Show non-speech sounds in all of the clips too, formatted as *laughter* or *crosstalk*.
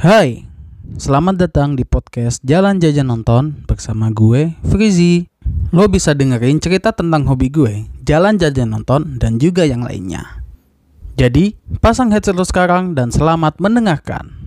Hai, selamat datang di podcast Jalan Jajan Nonton bersama gue, Frizi. Lo bisa dengerin cerita tentang hobi gue, jalan jajan nonton, dan juga yang lainnya. Jadi, pasang headset lo sekarang dan selamat mendengarkan.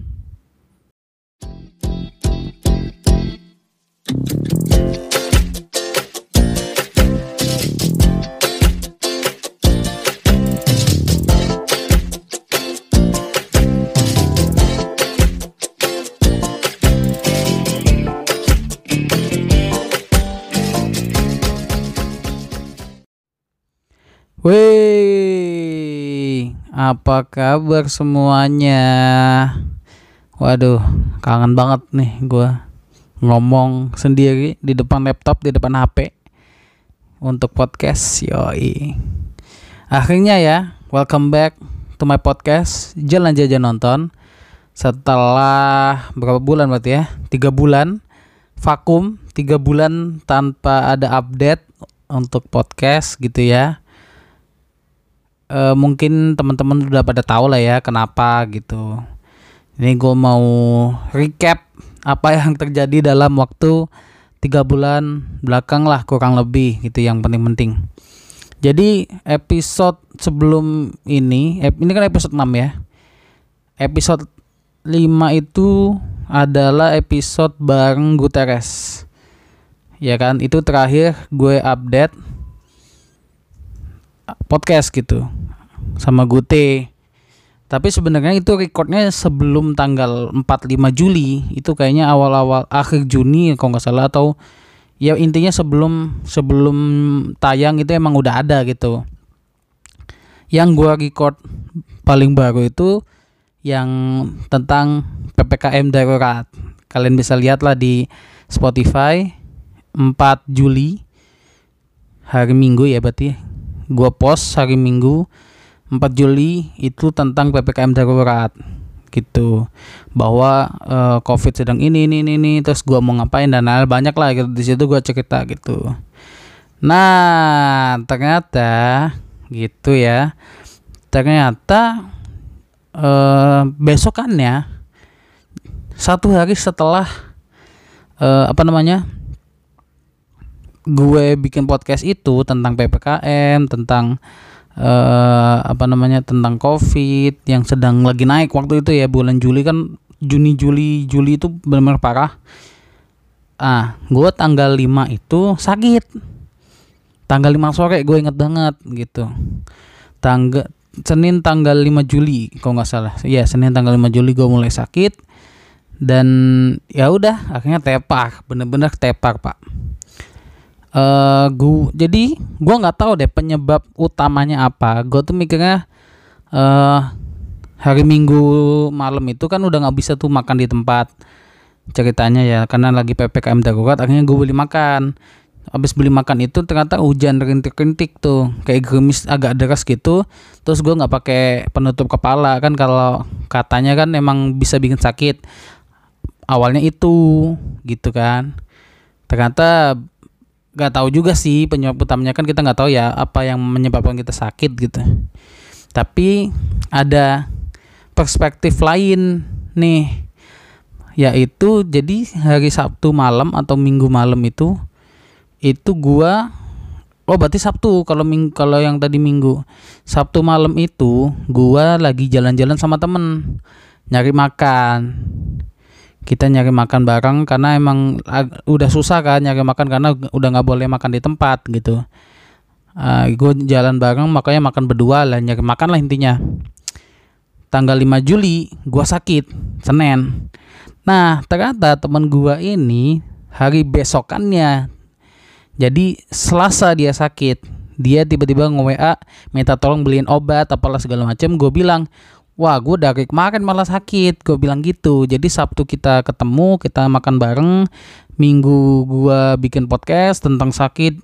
Apa kabar semuanya? Waduh, kangen banget nih gue ngomong sendiri di depan laptop, di depan HP untuk podcast. Yoi. Akhirnya ya, welcome back to my podcast Jalan Jajan Nonton. Setelah berapa bulan berarti ya? Tiga bulan vakum, tiga bulan tanpa ada update untuk podcast gitu ya uh, mungkin teman-teman udah pada tahu lah ya kenapa gitu. Ini gue mau recap apa *laughs* yang terjadi dalam waktu tiga bulan belakang lah kurang lebih gitu yang penting-penting. Jadi episode sebelum ini, ini kan episode 6 ya. Episode 5 itu adalah episode bareng Guterres. Ya kan, itu terakhir gue update podcast gitu sama Gute. Tapi sebenarnya itu recordnya sebelum tanggal 45 Juli itu kayaknya awal-awal akhir Juni kalau nggak salah atau ya intinya sebelum sebelum tayang itu emang udah ada gitu. Yang gua record paling baru itu yang tentang PPKM darurat. Kalian bisa lihat lah di Spotify 4 Juli hari Minggu ya berarti gue post hari Minggu 4 Juli itu tentang PPKM darurat gitu. Bahwa uh, COVID sedang ini ini ini, ini terus gue mau ngapain dan hal banyak lah gitu. Di situ gue cerita gitu. Nah ternyata gitu ya. Ternyata uh, besokannya satu hari setelah uh, apa namanya gue bikin podcast itu tentang ppkm tentang uh, apa namanya tentang covid yang sedang lagi naik waktu itu ya bulan Juli kan Juni Juli Juli itu benar-benar parah. Ah gue tanggal 5 itu sakit. Tanggal 5 sore gue inget banget gitu. Tanggal Senin tanggal 5 Juli kalau nggak salah. Ya Senin tanggal 5 Juli gue mulai sakit. Dan ya udah akhirnya tepar bener-bener tepar pak uh, gua jadi gua nggak tahu deh penyebab utamanya apa. Gua tuh mikirnya uh, hari minggu malam itu kan udah nggak bisa tuh makan di tempat ceritanya ya karena lagi ppkm darurat akhirnya gue beli makan. Habis beli makan itu ternyata hujan rintik-rintik tuh kayak gerimis agak deras gitu. Terus gue nggak pakai penutup kepala kan kalau katanya kan emang bisa bikin sakit. Awalnya itu gitu kan. Ternyata nggak tahu juga sih penyebab utamanya. Kan kita nggak tahu ya apa yang menyebabkan kita sakit gitu. Tapi ada perspektif lain nih yaitu jadi hari Sabtu malam atau Minggu malam itu itu gua oh berarti Sabtu kalau ming kalau yang tadi Minggu Sabtu malam itu gua lagi jalan-jalan sama temen nyari makan kita nyari makan bareng karena emang udah susah kan nyari makan karena udah nggak boleh makan di tempat gitu. Uh, gue jalan bareng makanya makan berdua lah nyari makan lah intinya. Tanggal 5 Juli gue sakit Senin. Nah ternyata teman gue ini hari besokannya jadi Selasa dia sakit. Dia tiba-tiba nge-WA minta tolong beliin obat apalah segala macam gue bilang Wah, gue dari kemarin malah sakit. Gue bilang gitu. Jadi Sabtu kita ketemu, kita makan bareng. Minggu gue bikin podcast tentang sakit,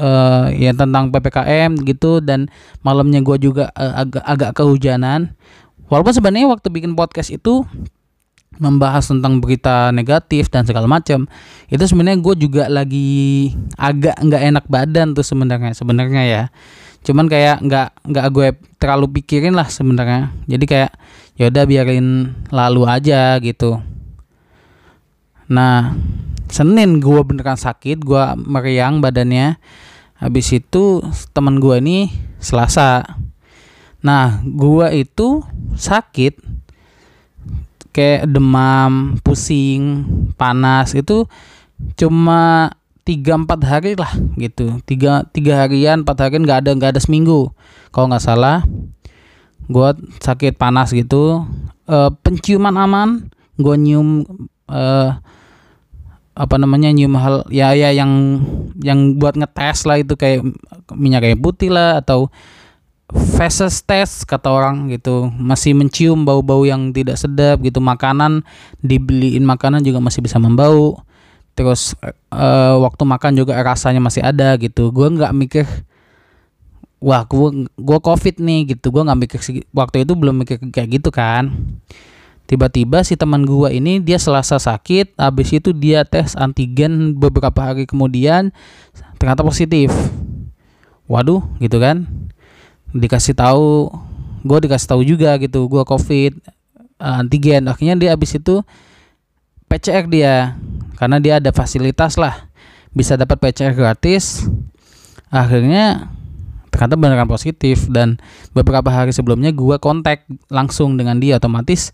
uh, ya tentang ppkm gitu. Dan malamnya gue juga uh, agak agak kehujanan. Walaupun sebenarnya waktu bikin podcast itu membahas tentang berita negatif dan segala macam itu sebenarnya gue juga lagi agak nggak enak badan tuh sebenarnya sebenarnya ya cuman kayak nggak nggak gue terlalu pikirin lah sebenarnya. Jadi kayak ya udah biarin lalu aja gitu. Nah Senin gue beneran sakit gue meriang badannya. Habis itu teman gue ini Selasa. Nah gue itu sakit. Kayak demam pusing panas itu cuma tiga empat hari lah gitu. Tiga tiga harian empat harian nggak ada nggak ada seminggu. Kalau nggak salah gue sakit panas gitu. E, penciuman aman gue nyium e, apa namanya nyium hal ya ya yang yang buat ngetes lah itu kayak minyak kayak putih lah atau faces test kata orang gitu. Masih mencium bau-bau yang tidak sedap gitu. Makanan dibeliin makanan juga masih bisa membau terus uh, waktu makan juga rasanya masih ada gitu. Gue nggak mikir wah gue gue covid nih gitu. Gue nggak mikir waktu itu belum mikir kayak gitu kan. Tiba-tiba si teman gue ini dia selasa sakit habis itu dia tes antigen beberapa hari kemudian ternyata positif. Waduh gitu kan. Dikasih tahu gue dikasih tahu juga gitu gue covid antigen. Akhirnya dia habis itu PCR dia. Karena dia ada fasilitas lah. Bisa dapat PCR gratis. Akhirnya ternyata beneran positif. Dan beberapa hari sebelumnya gue kontak langsung dengan dia otomatis.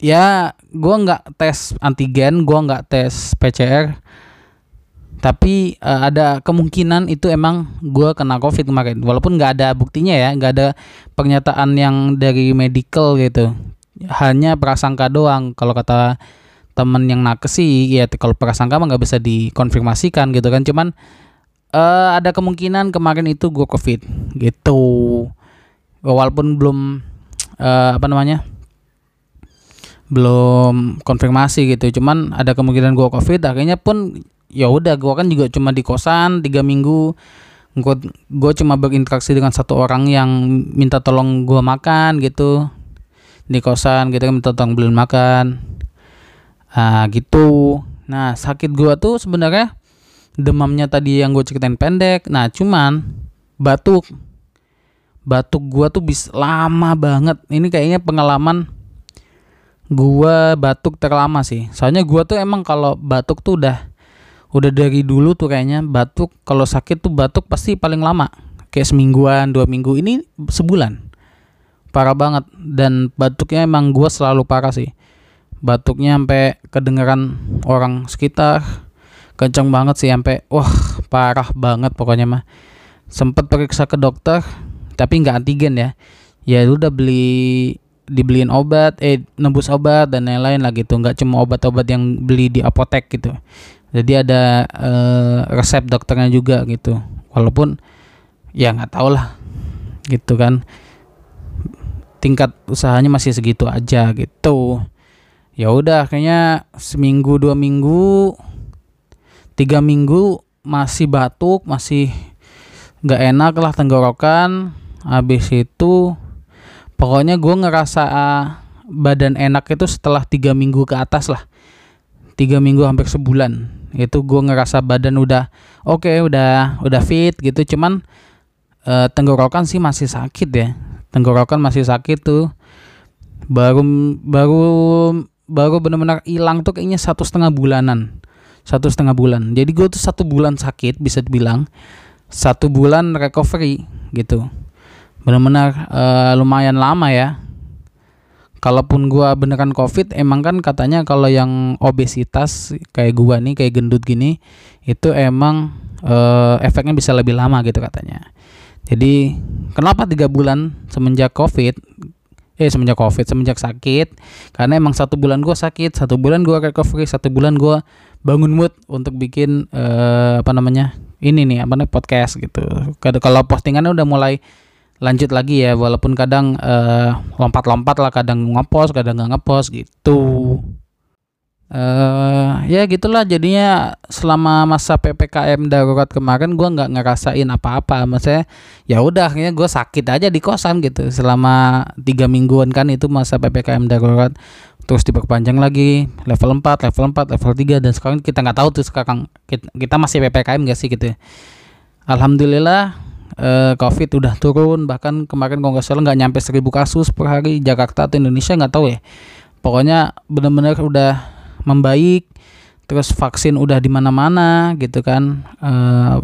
Ya gue nggak tes antigen gue nggak tes PCR tapi uh, ada kemungkinan itu emang gue kena covid kemarin. Walaupun nggak ada buktinya ya nggak ada pernyataan yang dari medical gitu hanya prasangka doang. Kalau kata temen yang nakes sih ya kalau prasangka mah nggak bisa dikonfirmasikan gitu kan. Cuman uh, ada kemungkinan kemarin itu gue covid gitu. Walaupun belum uh, apa namanya belum konfirmasi gitu. Cuman ada kemungkinan gue covid akhirnya pun ya udah gue kan juga cuma di kosan tiga minggu. Gue gue cuma berinteraksi dengan satu orang yang minta tolong gue makan gitu di kosan gitu kan minta tolong beliin makan Nah, gitu. Nah, sakit gua tuh sebenarnya demamnya tadi yang gue ceritain pendek. Nah, cuman batuk. Batuk gua tuh bis lama banget. Ini kayaknya pengalaman gua batuk terlama sih. Soalnya gua tuh emang kalau batuk tuh udah udah dari dulu tuh kayaknya batuk kalau sakit tuh batuk pasti paling lama. Kayak semingguan, dua minggu. Ini sebulan. Parah banget. Dan batuknya emang gua selalu parah sih. Batuknya sampai kedengeran orang sekitar. Kenceng banget sih sampai wah parah banget pokoknya mah. Sempet periksa ke dokter tapi nggak antigen ya. Ya udah beli dibeliin obat eh nebus obat dan lain-lain lah gitu. Nggak cuma obat-obat yang beli di apotek gitu. Jadi ada eh, resep dokternya juga gitu. Walaupun ya nggak tau lah gitu kan tingkat usahanya masih segitu aja gitu. Ya udah kayaknya seminggu dua minggu tiga minggu masih batuk masih nggak enak lah tenggorokan. Habis itu pokoknya gue ngerasa uh, badan enak itu setelah tiga minggu ke atas lah. Tiga minggu hampir sebulan. Itu gue ngerasa badan udah oke okay, udah udah fit gitu. Cuman uh, tenggorokan sih masih sakit ya tenggorokan masih sakit tuh. Baru baru baru benar-benar hilang tuh kayaknya satu setengah bulanan. Satu setengah bulan. Jadi gue tuh satu bulan sakit bisa dibilang. Satu bulan recovery gitu. Benar-benar uh, lumayan lama ya. Kalaupun gue beneran covid emang kan katanya kalau yang obesitas kayak gue nih kayak gendut gini itu emang uh, efeknya bisa lebih lama gitu katanya jadi kenapa tiga bulan semenjak covid? Eh semenjak covid semenjak sakit? Karena emang satu bulan gue sakit satu bulan gue recovery satu bulan gue bangun mood untuk bikin uh, apa namanya ini nih apa namanya podcast gitu. Kalau postingannya udah mulai lanjut lagi ya walaupun kadang uh, lompat-lompat lah kadang ngepost kadang nggak ngepost gitu uh, ya gitulah jadinya selama masa ppkm darurat kemarin gue nggak ngerasain apa-apa. Maksudnya ya udah akhirnya gue sakit aja di kosan gitu. Selama tiga mingguan kan itu masa ppkm darurat. Terus diperpanjang lagi level 4, level 4, level 3 dan sekarang kita nggak tahu tuh sekarang kita, masih ppkm gak sih gitu ya. alhamdulillah eh, covid udah turun. Bahkan kemarin kalau nggak salah nggak nyampe seribu kasus per hari. Jakarta atau Indonesia nggak tahu ya. Pokoknya benar-benar udah membaik terus vaksin udah di mana-mana gitu kan. Eh,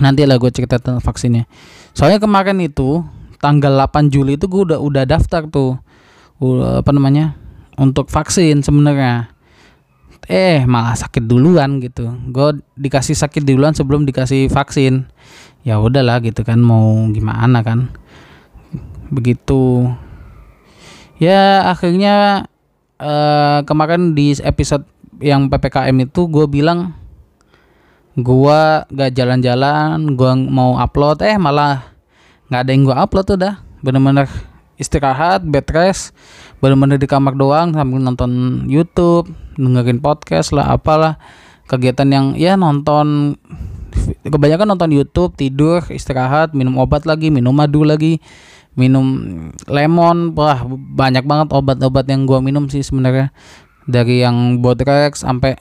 nanti lah gue cerita tentang vaksinnya. Soalnya kemarin itu tanggal 8 Juli itu gue udah udah daftar tuh uh, apa namanya untuk vaksin sebenarnya. Eh malah sakit duluan gitu. Gue dikasih sakit duluan sebelum dikasih vaksin. Ya udahlah gitu kan mau gimana kan. Begitu. Ya akhirnya eh, kemarin di episode yang ppkm itu gue bilang gue gak jalan-jalan gue mau upload. Eh malah nggak ada yang gue upload tuh dah. Bener-bener istirahat bed rest bener-bener di kamar doang sambil nonton YouTube dengerin podcast lah apalah. Kegiatan yang ya nonton kebanyakan nonton YouTube tidur istirahat minum obat lagi minum madu lagi minum lemon. Wah banyak banget obat-obat yang gua minum sih sebenarnya. Dari yang Bodrex sampai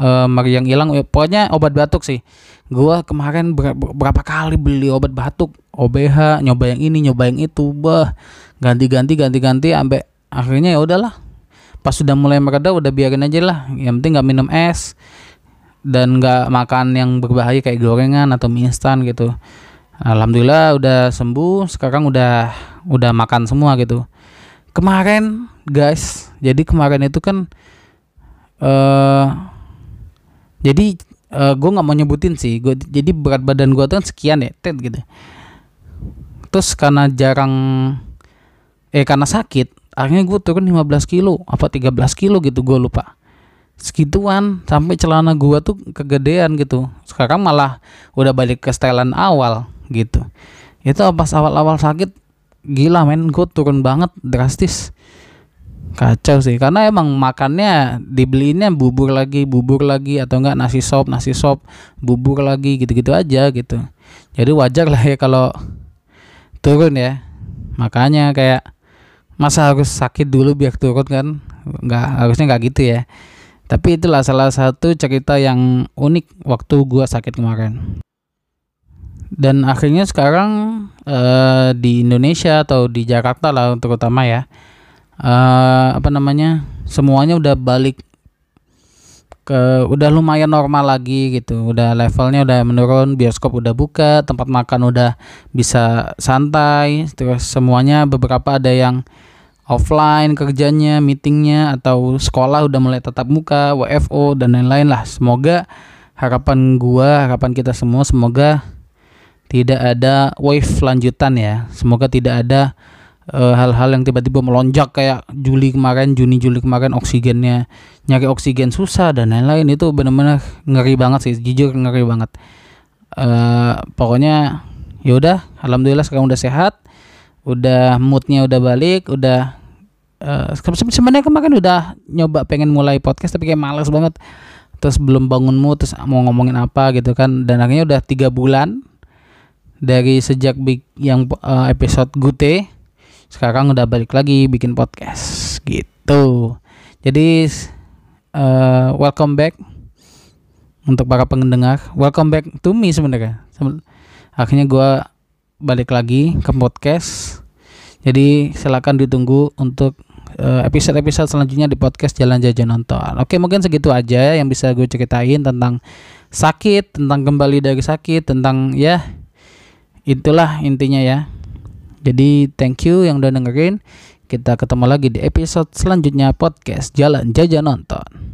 uh, mari yang hilang. Pokoknya obat batuk sih. Gua kemarin ber berapa kali beli obat batuk? OBH nyoba yang ini nyoba yang itu. Bah ganti-ganti ganti-ganti sampai akhirnya ya udahlah. Pas sudah mulai mereda udah biarin aja lah. Yang penting nggak minum es dan nggak makan yang berbahaya kayak gorengan atau mie instan gitu alhamdulillah udah sembuh sekarang udah udah makan semua gitu. Kemarin guys jadi kemarin itu kan uh, jadi uh, gue nggak mau nyebutin sih. Gue jadi berat badan gue tuh kan sekian ya tet gitu. Terus karena jarang eh karena sakit akhirnya gue turun 15 kilo apa 13 kilo gitu gue lupa. Segituan sampai celana gue tuh kegedean gitu. Sekarang malah udah balik ke stylean awal gitu. Itu pas awal-awal sakit gila men gue turun banget drastis. Kacau sih karena emang makannya dibeliinnya bubur lagi bubur lagi atau enggak nasi sop nasi sop bubur lagi gitu-gitu aja gitu. Jadi wajar lah ya kalau turun ya. Makanya kayak masa harus sakit dulu biar turun kan? Nggak harusnya nggak gitu ya. Tapi itulah salah satu cerita yang unik waktu gua sakit kemarin dan akhirnya sekarang uh, di Indonesia atau di Jakarta lah terutama ya uh, apa namanya semuanya udah balik ke udah lumayan normal lagi gitu. Udah levelnya udah menurun bioskop udah buka tempat makan udah bisa santai terus semuanya beberapa ada yang offline kerjanya meetingnya atau sekolah udah mulai tetap muka WFO dan lain-lain lah. Semoga harapan gua harapan kita semua semoga tidak ada wave lanjutan ya. Semoga tidak ada Eh, hal-hal uh, yang tiba-tiba melonjak kayak Juli kemarin, Juni Juli kemarin oksigennya nyari oksigen susah dan lain-lain. Itu benar-benar ngeri banget sih, jujur ngeri banget. Uh, pokoknya yaudah, alhamdulillah sekarang udah sehat, udah moodnya udah balik, udah uh, sebenarnya kemarin udah nyoba pengen mulai podcast tapi kayak males banget. Terus belum bangun mood terus mau ngomongin apa gitu kan. Dan akhirnya udah tiga bulan dari sejak big yang uh, episode Gute sekarang udah balik lagi bikin podcast gitu. Jadi uh, welcome back untuk para pendengar. Welcome back to me sebenarnya. Akhirnya gue balik lagi ke podcast. Jadi silakan ditunggu untuk eh, episode-episode selanjutnya di podcast Jalan Jajan Nonton. Oke, mungkin segitu aja yang bisa gue ceritain tentang sakit, tentang kembali dari sakit, tentang ya itulah intinya ya. Jadi thank you yang udah dengerin. Kita ketemu lagi di episode selanjutnya podcast Jalan Jajan Nonton.